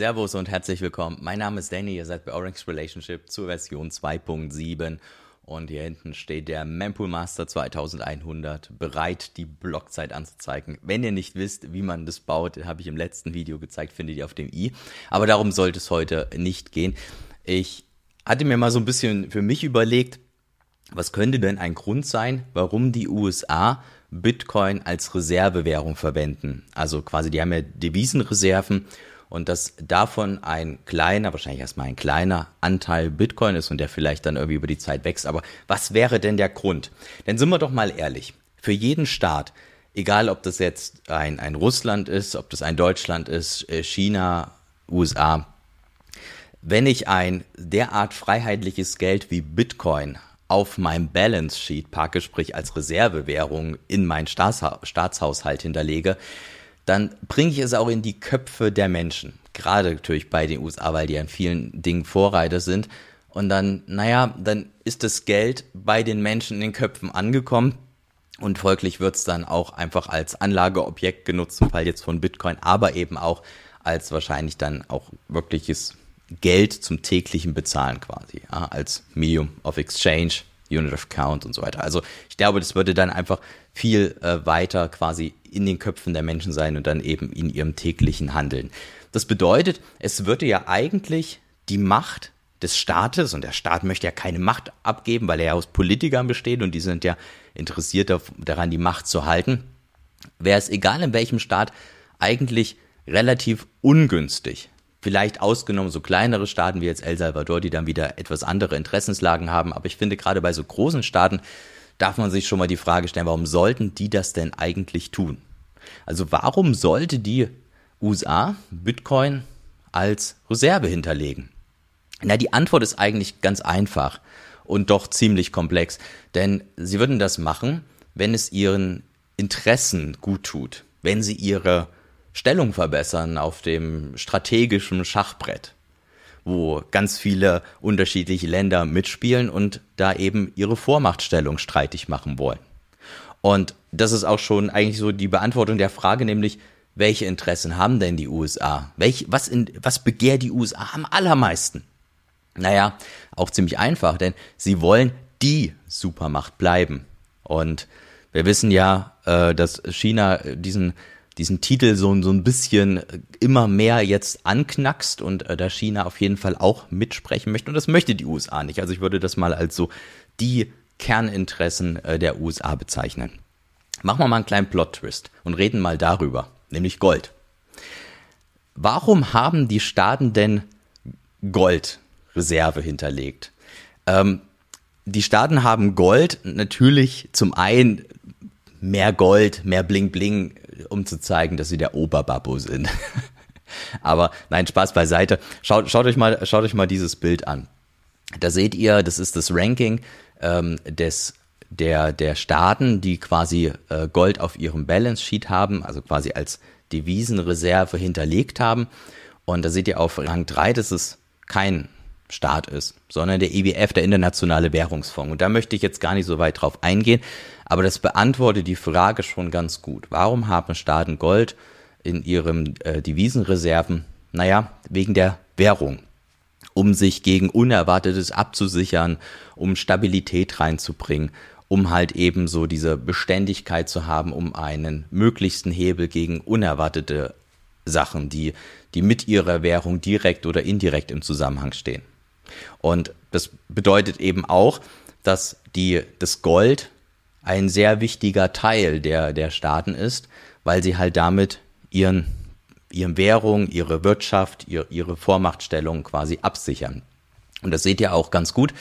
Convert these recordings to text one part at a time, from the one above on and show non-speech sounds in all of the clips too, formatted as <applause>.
Servus und herzlich willkommen. Mein Name ist Danny, ihr seid bei Orange Relationship zur Version 2.7 und hier hinten steht der Mempool Master 2100 bereit, die Blockzeit anzuzeigen. Wenn ihr nicht wisst, wie man das baut, habe ich im letzten Video gezeigt, findet ihr auf dem i. Aber darum sollte es heute nicht gehen. Ich hatte mir mal so ein bisschen für mich überlegt, was könnte denn ein Grund sein, warum die USA Bitcoin als Reservewährung verwenden? Also quasi, die haben ja Devisenreserven und dass davon ein kleiner, wahrscheinlich erstmal ein kleiner Anteil Bitcoin ist und der vielleicht dann irgendwie über die Zeit wächst. Aber was wäre denn der Grund? Denn sind wir doch mal ehrlich, für jeden Staat, egal ob das jetzt ein, ein Russland ist, ob das ein Deutschland ist, äh, China, USA, wenn ich ein derart freiheitliches Geld wie Bitcoin auf meinem Balance Sheet packe, sprich als Reservewährung in meinen Staatshaushalt hinterlege, dann bringe ich es auch in die Köpfe der Menschen. Gerade natürlich bei den USA, weil die an vielen Dingen Vorreiter sind. Und dann, naja, dann ist das Geld bei den Menschen in den Köpfen angekommen. Und folglich wird es dann auch einfach als Anlageobjekt genutzt, im Fall jetzt von Bitcoin, aber eben auch als wahrscheinlich dann auch wirkliches Geld zum täglichen Bezahlen quasi, ja, als Medium of Exchange, Unit of Count und so weiter. Also ich glaube, das würde dann einfach viel äh, weiter quasi in den Köpfen der Menschen sein und dann eben in ihrem täglichen Handeln. Das bedeutet, es würde ja eigentlich die Macht des Staates, und der Staat möchte ja keine Macht abgeben, weil er ja aus Politikern besteht und die sind ja interessiert daran, die Macht zu halten, wäre es egal in welchem Staat eigentlich relativ ungünstig. Vielleicht ausgenommen so kleinere Staaten wie jetzt El Salvador, die dann wieder etwas andere Interessenslagen haben. Aber ich finde gerade bei so großen Staaten darf man sich schon mal die Frage stellen, warum sollten die das denn eigentlich tun? Also warum sollte die USA Bitcoin als Reserve hinterlegen? Na, die Antwort ist eigentlich ganz einfach und doch ziemlich komplex, denn sie würden das machen, wenn es ihren Interessen gut tut, wenn sie ihre Stellung verbessern auf dem strategischen Schachbrett wo ganz viele unterschiedliche Länder mitspielen und da eben ihre Vormachtstellung streitig machen wollen. Und das ist auch schon eigentlich so die Beantwortung der Frage, nämlich, welche Interessen haben denn die USA? Welch, was, in, was begehrt die USA am allermeisten? Naja, auch ziemlich einfach, denn sie wollen die Supermacht bleiben. Und wir wissen ja, äh, dass China diesen diesen Titel so, so ein bisschen immer mehr jetzt anknackst und äh, da China auf jeden Fall auch mitsprechen möchte. Und das möchte die USA nicht. Also ich würde das mal als so die Kerninteressen äh, der USA bezeichnen. Machen wir mal einen kleinen Plot-Twist und reden mal darüber, nämlich Gold. Warum haben die Staaten denn Goldreserve hinterlegt? Ähm, die Staaten haben Gold natürlich zum einen mehr Gold, mehr Bling Bling um zu zeigen, dass sie der Oberbabbo sind. <laughs> Aber nein, Spaß beiseite. Schaut, schaut, euch mal, schaut euch mal dieses Bild an. Da seht ihr, das ist das Ranking ähm, des der, der Staaten, die quasi äh, Gold auf ihrem Balance Sheet haben, also quasi als Devisenreserve hinterlegt haben. Und da seht ihr auf Rang 3, dass es kein Staat ist, sondern der IWF, e der Internationale Währungsfonds. Und da möchte ich jetzt gar nicht so weit drauf eingehen. Aber das beantwortet die Frage schon ganz gut. Warum haben Staaten Gold in ihren äh, Devisenreserven? Naja, wegen der Währung. Um sich gegen Unerwartetes abzusichern, um Stabilität reinzubringen, um halt eben so diese Beständigkeit zu haben, um einen möglichsten Hebel gegen unerwartete Sachen, die, die mit ihrer Währung direkt oder indirekt im Zusammenhang stehen. Und das bedeutet eben auch, dass die, das Gold ein sehr wichtiger Teil der, der Staaten ist, weil sie halt damit ihren, ihren Währung, ihre Wirtschaft, ihre, ihre Vormachtstellung quasi absichern. Und das seht ihr auch ganz gut,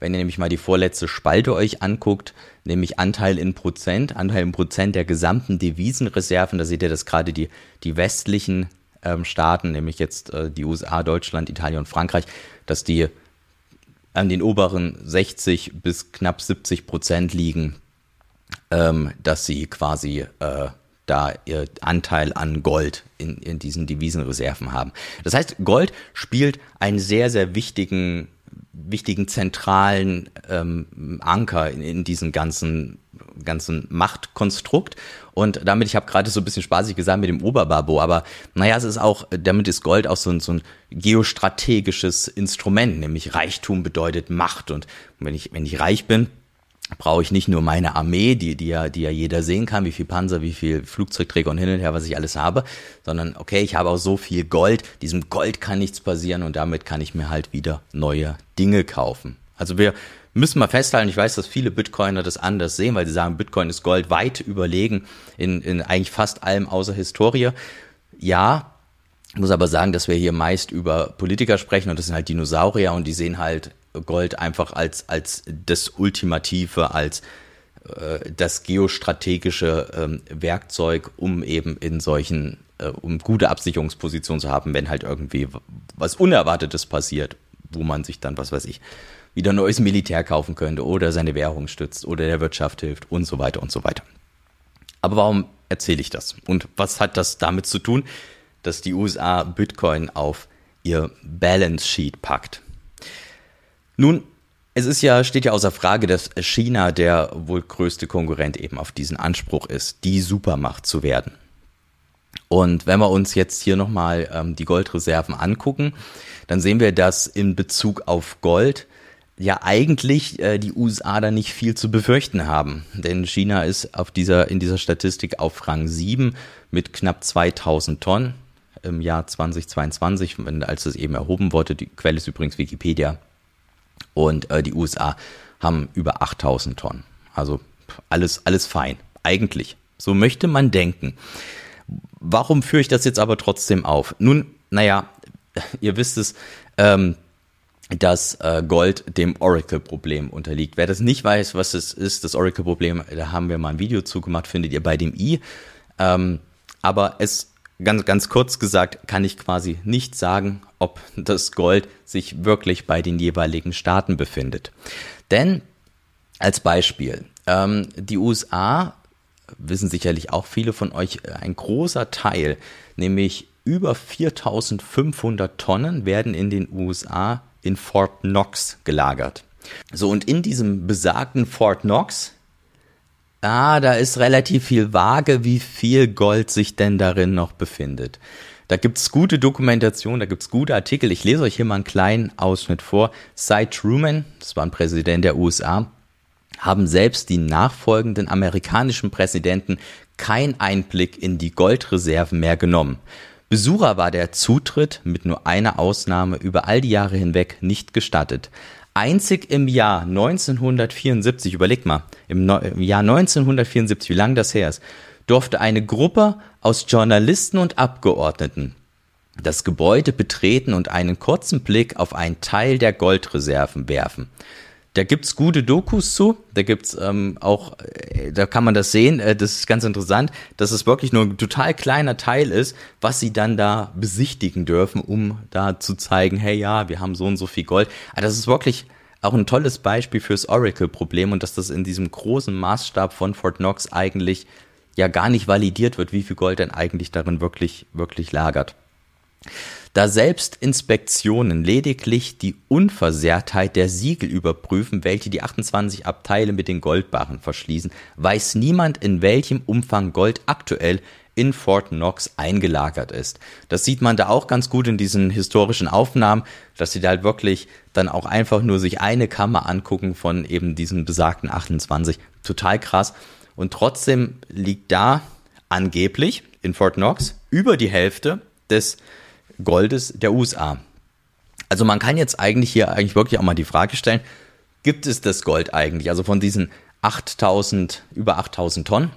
wenn ihr nämlich mal die vorletzte Spalte euch anguckt, nämlich Anteil in Prozent, Anteil in Prozent der gesamten Devisenreserven, da seht ihr, dass gerade die, die westlichen ähm, Staaten, nämlich jetzt äh, die USA, Deutschland, Italien und Frankreich, dass die an den oberen 60 bis knapp 70 Prozent liegen ähm, dass sie quasi äh, da ihr Anteil an Gold in, in diesen Devisenreserven haben. Das heißt, Gold spielt einen sehr, sehr wichtigen, wichtigen zentralen ähm, Anker in, in diesen ganzen ganzen Machtkonstrukt. Und damit, ich habe gerade so ein bisschen spaßig gesagt mit dem Oberbabo, aber naja, es ist auch, damit ist Gold auch so ein, so ein geostrategisches Instrument, nämlich Reichtum bedeutet Macht. Und wenn ich, wenn ich reich bin, brauche ich nicht nur meine Armee, die, die, ja, die ja jeder sehen kann, wie viel Panzer, wie viel Flugzeugträger und hin und her, was ich alles habe, sondern okay, ich habe auch so viel Gold, diesem Gold kann nichts passieren und damit kann ich mir halt wieder neue Dinge kaufen. Also wir müssen mal festhalten, ich weiß, dass viele Bitcoiner das anders sehen, weil sie sagen, Bitcoin ist Gold weit überlegen in, in eigentlich fast allem außer Historie. Ja, ich muss aber sagen, dass wir hier meist über Politiker sprechen und das sind halt Dinosaurier und die sehen halt Gold einfach als, als das Ultimative, als äh, das geostrategische ähm, Werkzeug, um eben in solchen, äh, um gute Absicherungspositionen zu haben, wenn halt irgendwie was Unerwartetes passiert, wo man sich dann, was weiß ich, wieder neues Militär kaufen könnte oder seine Währung stützt oder der Wirtschaft hilft und so weiter und so weiter. Aber warum erzähle ich das? Und was hat das damit zu tun, dass die USA Bitcoin auf ihr Balance Sheet packt? Nun, es ist ja, steht ja außer Frage, dass China der wohl größte Konkurrent eben auf diesen Anspruch ist, die Supermacht zu werden. Und wenn wir uns jetzt hier nochmal ähm, die Goldreserven angucken, dann sehen wir, dass in Bezug auf Gold ja eigentlich äh, die USA da nicht viel zu befürchten haben. Denn China ist auf dieser, in dieser Statistik auf Rang 7 mit knapp 2000 Tonnen im Jahr 2022, wenn, als es eben erhoben wurde. Die Quelle ist übrigens Wikipedia und äh, die USA haben über 8000 Tonnen. Also alles, alles fein. Eigentlich. So möchte man denken. Warum führe ich das jetzt aber trotzdem auf? Nun, naja, <laughs> ihr wisst es, ähm, dass äh, Gold dem Oracle-Problem unterliegt. Wer das nicht weiß, was es ist, das Oracle-Problem, da haben wir mal ein Video zugemacht, findet ihr bei dem i. Ähm, aber es ganz, ganz kurz gesagt, kann ich quasi nicht sagen, ob <laughs> das Gold sich wirklich bei den jeweiligen Staaten befindet. Denn als Beispiel, ähm, die USA wissen sicherlich auch viele von euch, äh, ein großer Teil, nämlich über 4500 Tonnen werden in den USA in Fort Knox gelagert. So, und in diesem besagten Fort Knox Ah, da ist relativ viel vage, wie viel Gold sich denn darin noch befindet. Da gibt's gute Dokumentation, da gibt's gute Artikel. Ich lese euch hier mal einen kleinen Ausschnitt vor. Cy Truman, das war ein Präsident der USA, haben selbst die nachfolgenden amerikanischen Präsidenten keinen Einblick in die Goldreserven mehr genommen. Besucher war der Zutritt mit nur einer Ausnahme über all die Jahre hinweg nicht gestattet. Einzig im Jahr 1974, überleg mal, im, im Jahr 1974, wie lange das her ist, durfte eine Gruppe aus Journalisten und Abgeordneten das Gebäude betreten und einen kurzen Blick auf einen Teil der Goldreserven werfen. Da gibt's gute Dokus zu, da gibt's ähm, auch, äh, da kann man das sehen, äh, das ist ganz interessant, dass es wirklich nur ein total kleiner Teil ist, was sie dann da besichtigen dürfen, um da zu zeigen, hey ja, wir haben so und so viel Gold. Also das ist wirklich auch ein tolles Beispiel fürs Oracle-Problem und dass das in diesem großen Maßstab von Fort Knox eigentlich ja gar nicht validiert wird, wie viel Gold denn eigentlich darin wirklich, wirklich lagert. Da selbst Inspektionen lediglich die Unversehrtheit der Siegel überprüfen, welche die 28 Abteile mit den Goldbarren verschließen, weiß niemand, in welchem Umfang Gold aktuell in Fort Knox eingelagert ist. Das sieht man da auch ganz gut in diesen historischen Aufnahmen, dass sie da halt wirklich dann auch einfach nur sich eine Kammer angucken von eben diesen besagten 28. Total krass. Und trotzdem liegt da angeblich in Fort Knox über die Hälfte des Goldes der USA. Also man kann jetzt eigentlich hier eigentlich wirklich auch mal die Frage stellen, gibt es das Gold eigentlich? Also von diesen 8000, über 8000 Tonnen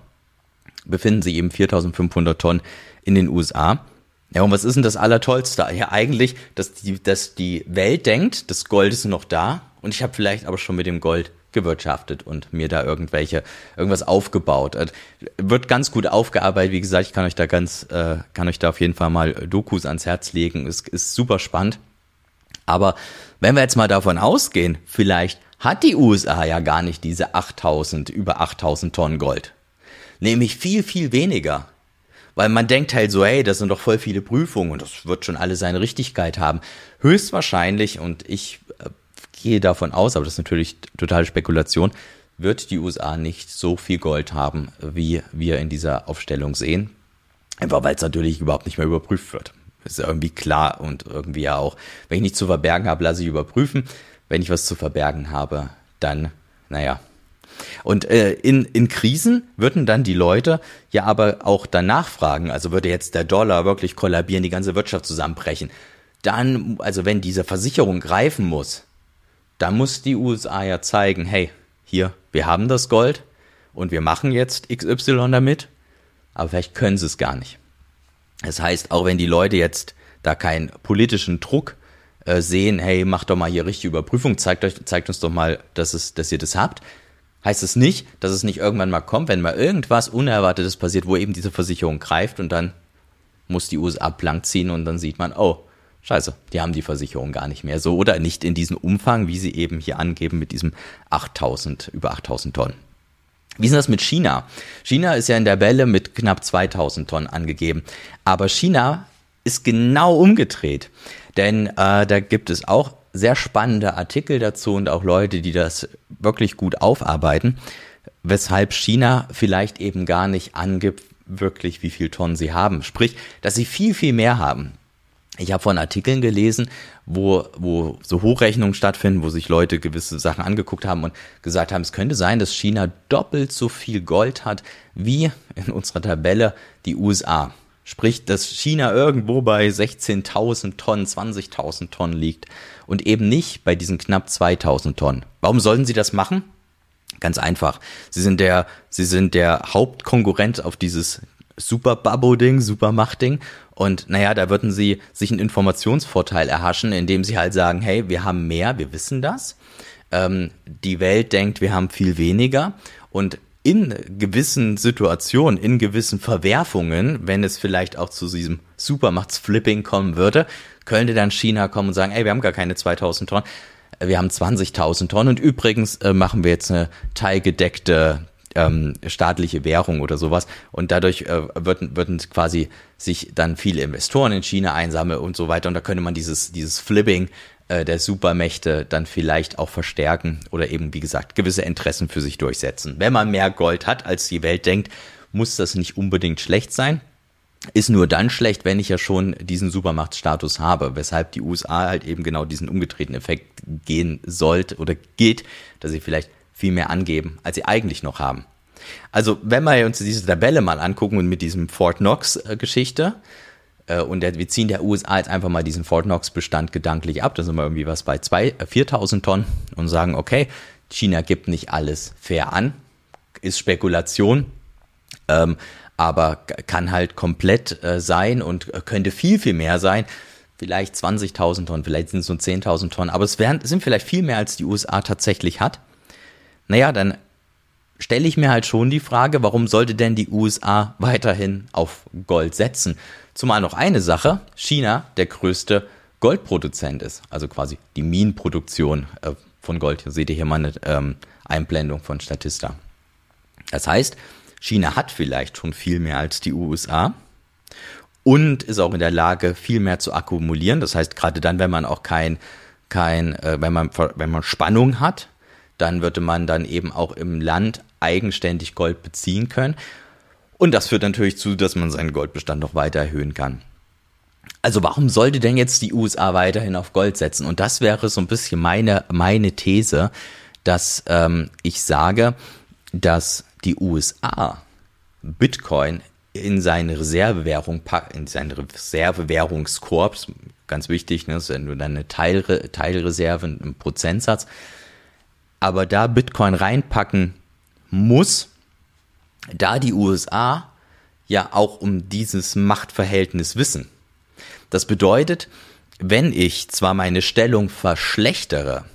befinden sich eben 4500 Tonnen in den USA. Ja, und was ist denn das Allertollste? Ja, eigentlich, dass die, dass die Welt denkt, das Gold ist noch da und ich habe vielleicht aber schon mit dem Gold gewirtschaftet und mir da irgendwelche irgendwas aufgebaut. Äh, wird ganz gut aufgearbeitet. Wie gesagt, ich kann euch da ganz, äh, kann euch da auf jeden Fall mal Dokus ans Herz legen. Es ist super spannend. Aber wenn wir jetzt mal davon ausgehen, vielleicht hat die USA ja gar nicht diese 8000, über 8000 Tonnen Gold. Nämlich viel, viel weniger. Weil man denkt halt so, hey, das sind doch voll viele Prüfungen und das wird schon alle seine Richtigkeit haben. Höchstwahrscheinlich, und ich äh, gehe davon aus, aber das ist natürlich totale Spekulation, wird die USA nicht so viel Gold haben, wie wir in dieser Aufstellung sehen. Einfach weil es natürlich überhaupt nicht mehr überprüft wird. ist irgendwie klar und irgendwie ja auch, wenn ich nichts zu verbergen habe, lasse ich überprüfen. Wenn ich was zu verbergen habe, dann, naja. Und äh, in, in Krisen würden dann die Leute ja aber auch danach fragen, also würde jetzt der Dollar wirklich kollabieren, die ganze Wirtschaft zusammenbrechen. Dann, also wenn diese Versicherung greifen muss, dann muss die USA ja zeigen, hey, hier, wir haben das Gold und wir machen jetzt XY damit, aber vielleicht können sie es gar nicht. Das heißt, auch wenn die Leute jetzt da keinen politischen Druck äh, sehen, hey, macht doch mal hier richtige Überprüfung, zeigt euch, zeigt uns doch mal, dass es, dass ihr das habt, heißt es nicht, dass es nicht irgendwann mal kommt, wenn mal irgendwas Unerwartetes passiert, wo eben diese Versicherung greift und dann muss die USA blank ziehen und dann sieht man, oh, Scheiße, die haben die Versicherung gar nicht mehr so oder nicht in diesem Umfang, wie sie eben hier angeben mit diesem 8000, über 8000 Tonnen. Wie ist das mit China? China ist ja in der Welle mit knapp 2000 Tonnen angegeben. Aber China ist genau umgedreht. Denn äh, da gibt es auch sehr spannende Artikel dazu und auch Leute, die das wirklich gut aufarbeiten, weshalb China vielleicht eben gar nicht angibt, wirklich wie viel Tonnen sie haben. Sprich, dass sie viel, viel mehr haben. Ich habe von Artikeln gelesen, wo, wo so Hochrechnungen stattfinden, wo sich Leute gewisse Sachen angeguckt haben und gesagt haben, es könnte sein, dass China doppelt so viel Gold hat wie in unserer Tabelle die USA. Sprich, dass China irgendwo bei 16.000 Tonnen, 20.000 Tonnen liegt und eben nicht bei diesen knapp 2.000 Tonnen. Warum sollten sie das machen? Ganz einfach. Sie sind der, sie sind der Hauptkonkurrent auf dieses Super Babbo-Ding, Super Macht-Ding und naja, da würden sie sich einen Informationsvorteil erhaschen, indem sie halt sagen, hey, wir haben mehr, wir wissen das. Ähm, die Welt denkt, wir haben viel weniger. Und in gewissen Situationen, in gewissen Verwerfungen, wenn es vielleicht auch zu diesem Supermachtsflipping kommen würde, könnte dann China kommen und sagen, ey, wir haben gar keine 2000 Tonnen, wir haben 20.000 Tonnen und übrigens äh, machen wir jetzt eine teilgedeckte ähm, staatliche Währung oder sowas. Und dadurch äh, würden, würden quasi sich dann viele Investoren in China einsammeln und so weiter. Und da könnte man dieses, dieses Flipping äh, der Supermächte dann vielleicht auch verstärken oder eben, wie gesagt, gewisse Interessen für sich durchsetzen. Wenn man mehr Gold hat, als die Welt denkt, muss das nicht unbedingt schlecht sein. Ist nur dann schlecht, wenn ich ja schon diesen Supermachtstatus habe, weshalb die USA halt eben genau diesen umgedrehten Effekt gehen sollte oder geht, dass sie vielleicht viel mehr angeben, als sie eigentlich noch haben. Also, wenn wir uns diese Tabelle mal angucken und mit diesem Fort Knox-Geschichte, äh, und der, wir ziehen der USA jetzt einfach mal diesen Fort Knox-Bestand gedanklich ab, da sind wir irgendwie was bei 4.000 äh, Tonnen und sagen, okay, China gibt nicht alles fair an, ist Spekulation, ähm, aber kann halt komplett äh, sein und könnte viel, viel mehr sein. Vielleicht 20.000 Tonnen, vielleicht sind es nur 10.000 Tonnen, aber es wären, sind vielleicht viel mehr, als die USA tatsächlich hat naja, dann stelle ich mir halt schon die Frage, warum sollte denn die USA weiterhin auf Gold setzen? Zumal noch eine Sache, China der größte Goldproduzent ist, also quasi die Minenproduktion äh, von Gold. Seht ihr hier mal eine ähm, Einblendung von Statista. Das heißt, China hat vielleicht schon viel mehr als die USA und ist auch in der Lage, viel mehr zu akkumulieren. Das heißt, gerade dann, wenn man auch kein, kein äh, wenn man, wenn man Spannung hat, dann würde man dann eben auch im Land eigenständig Gold beziehen können. Und das führt natürlich zu, dass man seinen Goldbestand noch weiter erhöhen kann. Also warum sollte denn jetzt die USA weiterhin auf Gold setzen? Und das wäre so ein bisschen meine, meine These, dass ähm, ich sage, dass die USA Bitcoin in seine Reservewährung in seinen Reservewährungskorps, ganz wichtig, ne, das ist ja nur eine Teilre Teilreserve, ein Prozentsatz, aber da Bitcoin reinpacken muss, da die USA ja auch um dieses Machtverhältnis wissen. Das bedeutet, wenn ich zwar meine Stellung verschlechtere,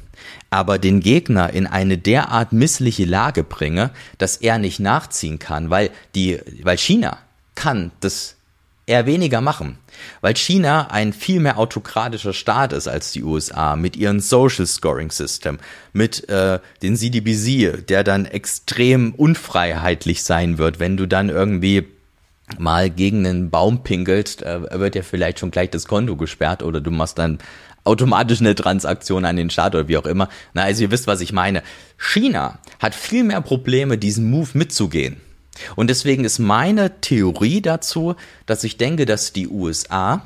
aber den Gegner in eine derart missliche Lage bringe, dass er nicht nachziehen kann, weil die, weil China kann das eher weniger machen, weil China ein viel mehr autokratischer Staat ist als die USA mit ihren Social Scoring System, mit äh, den CDBC, der dann extrem unfreiheitlich sein wird, wenn du dann irgendwie mal gegen einen Baum pinkelst, äh, wird ja vielleicht schon gleich das Konto gesperrt oder du machst dann automatisch eine Transaktion an den Staat oder wie auch immer. Na, also ihr wisst, was ich meine. China hat viel mehr Probleme, diesen Move mitzugehen. Und deswegen ist meine Theorie dazu, dass ich denke, dass die USA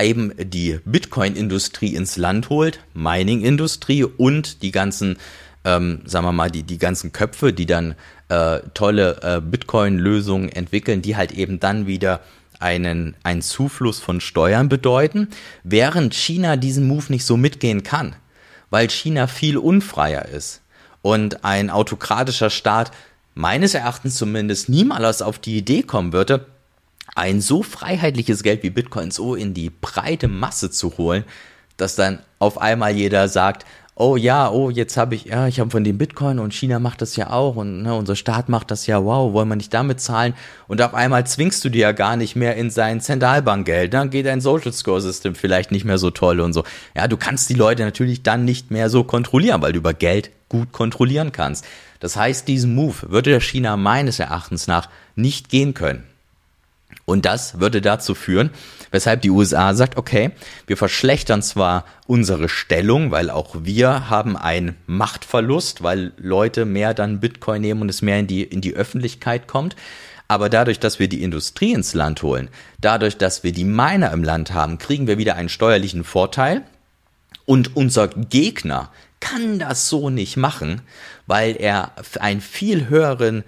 eben die Bitcoin-Industrie ins Land holt, Mining-Industrie und die ganzen, ähm, sagen wir mal, die, die ganzen Köpfe, die dann äh, tolle äh, Bitcoin-Lösungen entwickeln, die halt eben dann wieder einen, einen Zufluss von Steuern bedeuten, während China diesen Move nicht so mitgehen kann, weil China viel unfreier ist und ein autokratischer Staat meines Erachtens zumindest niemals auf die Idee kommen würde, ein so freiheitliches Geld wie Bitcoin so in die breite Masse zu holen, dass dann auf einmal jeder sagt, oh ja, oh, jetzt habe ich, ja, ich habe von dem Bitcoin und China macht das ja auch und ne, unser Staat macht das ja, wow, wollen wir nicht damit zahlen? Und auf einmal zwingst du dir ja gar nicht mehr in sein Zentralbankgeld, dann geht dein Social Score System vielleicht nicht mehr so toll und so. Ja, du kannst die Leute natürlich dann nicht mehr so kontrollieren, weil du über Geld gut kontrollieren kannst. Das heißt, diesen Move würde der China meines Erachtens nach nicht gehen können. Und das würde dazu führen, weshalb die USA sagt, okay, wir verschlechtern zwar unsere Stellung, weil auch wir haben einen Machtverlust, weil Leute mehr dann Bitcoin nehmen und es mehr in die, in die Öffentlichkeit kommt. Aber dadurch, dass wir die Industrie ins Land holen, dadurch, dass wir die Miner im Land haben, kriegen wir wieder einen steuerlichen Vorteil. Und unser Gegner kann das so nicht machen, weil er einen viel höheren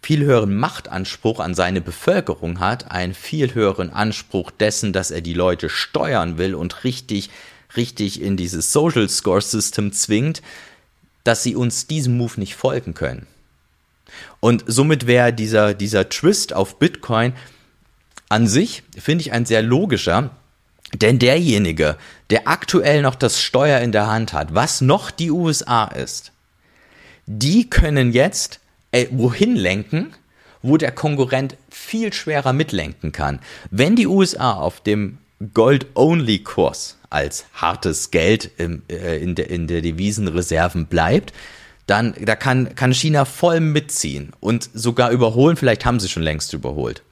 viel höheren Machtanspruch an seine Bevölkerung hat, einen viel höheren Anspruch dessen, dass er die Leute steuern will und richtig, richtig in dieses Social Score System zwingt, dass sie uns diesem Move nicht folgen können. Und somit wäre dieser, dieser Twist auf Bitcoin an sich, finde ich, ein sehr logischer, denn derjenige, der aktuell noch das Steuer in der Hand hat, was noch die USA ist, die können jetzt äh, wohin lenken, wo der Konkurrent viel schwerer mitlenken kann. Wenn die USA auf dem Gold-Only-Kurs als hartes Geld im, äh, in, der, in der Devisenreserven bleibt, dann da kann, kann China voll mitziehen und sogar überholen. Vielleicht haben sie schon längst überholt.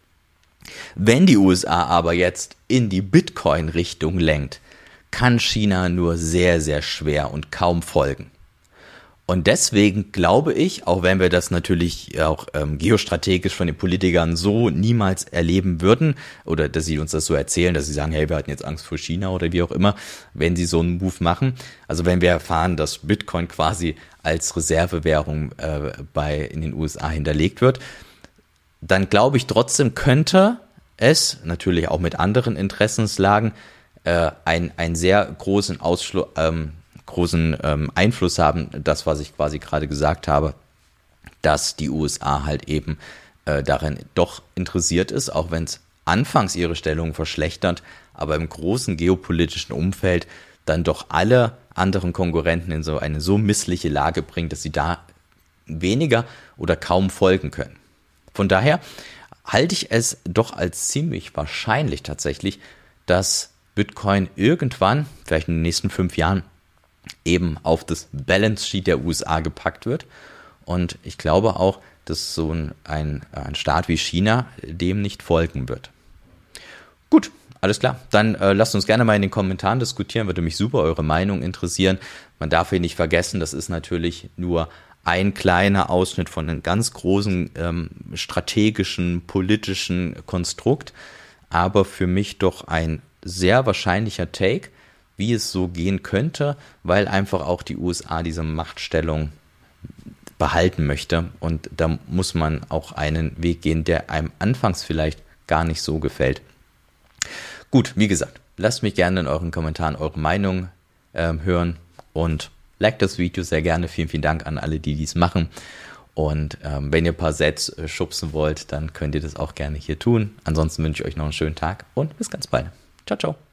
Wenn die USA aber jetzt in die Bitcoin-Richtung lenkt, kann China nur sehr, sehr schwer und kaum folgen. Und deswegen glaube ich, auch wenn wir das natürlich auch ähm, geostrategisch von den Politikern so niemals erleben würden, oder dass sie uns das so erzählen, dass sie sagen, hey, wir hatten jetzt Angst vor China oder wie auch immer, wenn sie so einen Move machen. Also wenn wir erfahren, dass Bitcoin quasi als Reservewährung äh, bei in den USA hinterlegt wird, dann glaube ich trotzdem könnte es natürlich auch mit anderen Interessenslagen äh, ein, einen sehr großen Ausschluss, ähm, großen ähm, Einfluss haben, das, was ich quasi gerade gesagt habe, dass die USA halt eben äh, darin doch interessiert ist, auch wenn es anfangs ihre Stellung verschlechtert, aber im großen geopolitischen Umfeld dann doch alle anderen Konkurrenten in so eine so missliche Lage bringt, dass sie da weniger oder kaum folgen können. Von daher halte ich es doch als ziemlich wahrscheinlich tatsächlich, dass Bitcoin irgendwann, vielleicht in den nächsten fünf Jahren, eben auf das Balance Sheet der USA gepackt wird. Und ich glaube auch, dass so ein, ein, Staat wie China dem nicht folgen wird. Gut, alles klar. Dann äh, lasst uns gerne mal in den Kommentaren diskutieren. Würde mich super eure Meinung interessieren. Man darf hier nicht vergessen, das ist natürlich nur ein kleiner Ausschnitt von einem ganz großen ähm, strategischen, politischen Konstrukt, aber für mich doch ein sehr wahrscheinlicher Take wie es so gehen könnte, weil einfach auch die USA diese Machtstellung behalten möchte. Und da muss man auch einen Weg gehen, der einem anfangs vielleicht gar nicht so gefällt. Gut, wie gesagt, lasst mich gerne in euren Kommentaren eure Meinung äh, hören und like das Video sehr gerne. Vielen, vielen Dank an alle, die dies machen. Und ähm, wenn ihr ein paar Sets äh, schubsen wollt, dann könnt ihr das auch gerne hier tun. Ansonsten wünsche ich euch noch einen schönen Tag und bis ganz bald. Ciao, ciao.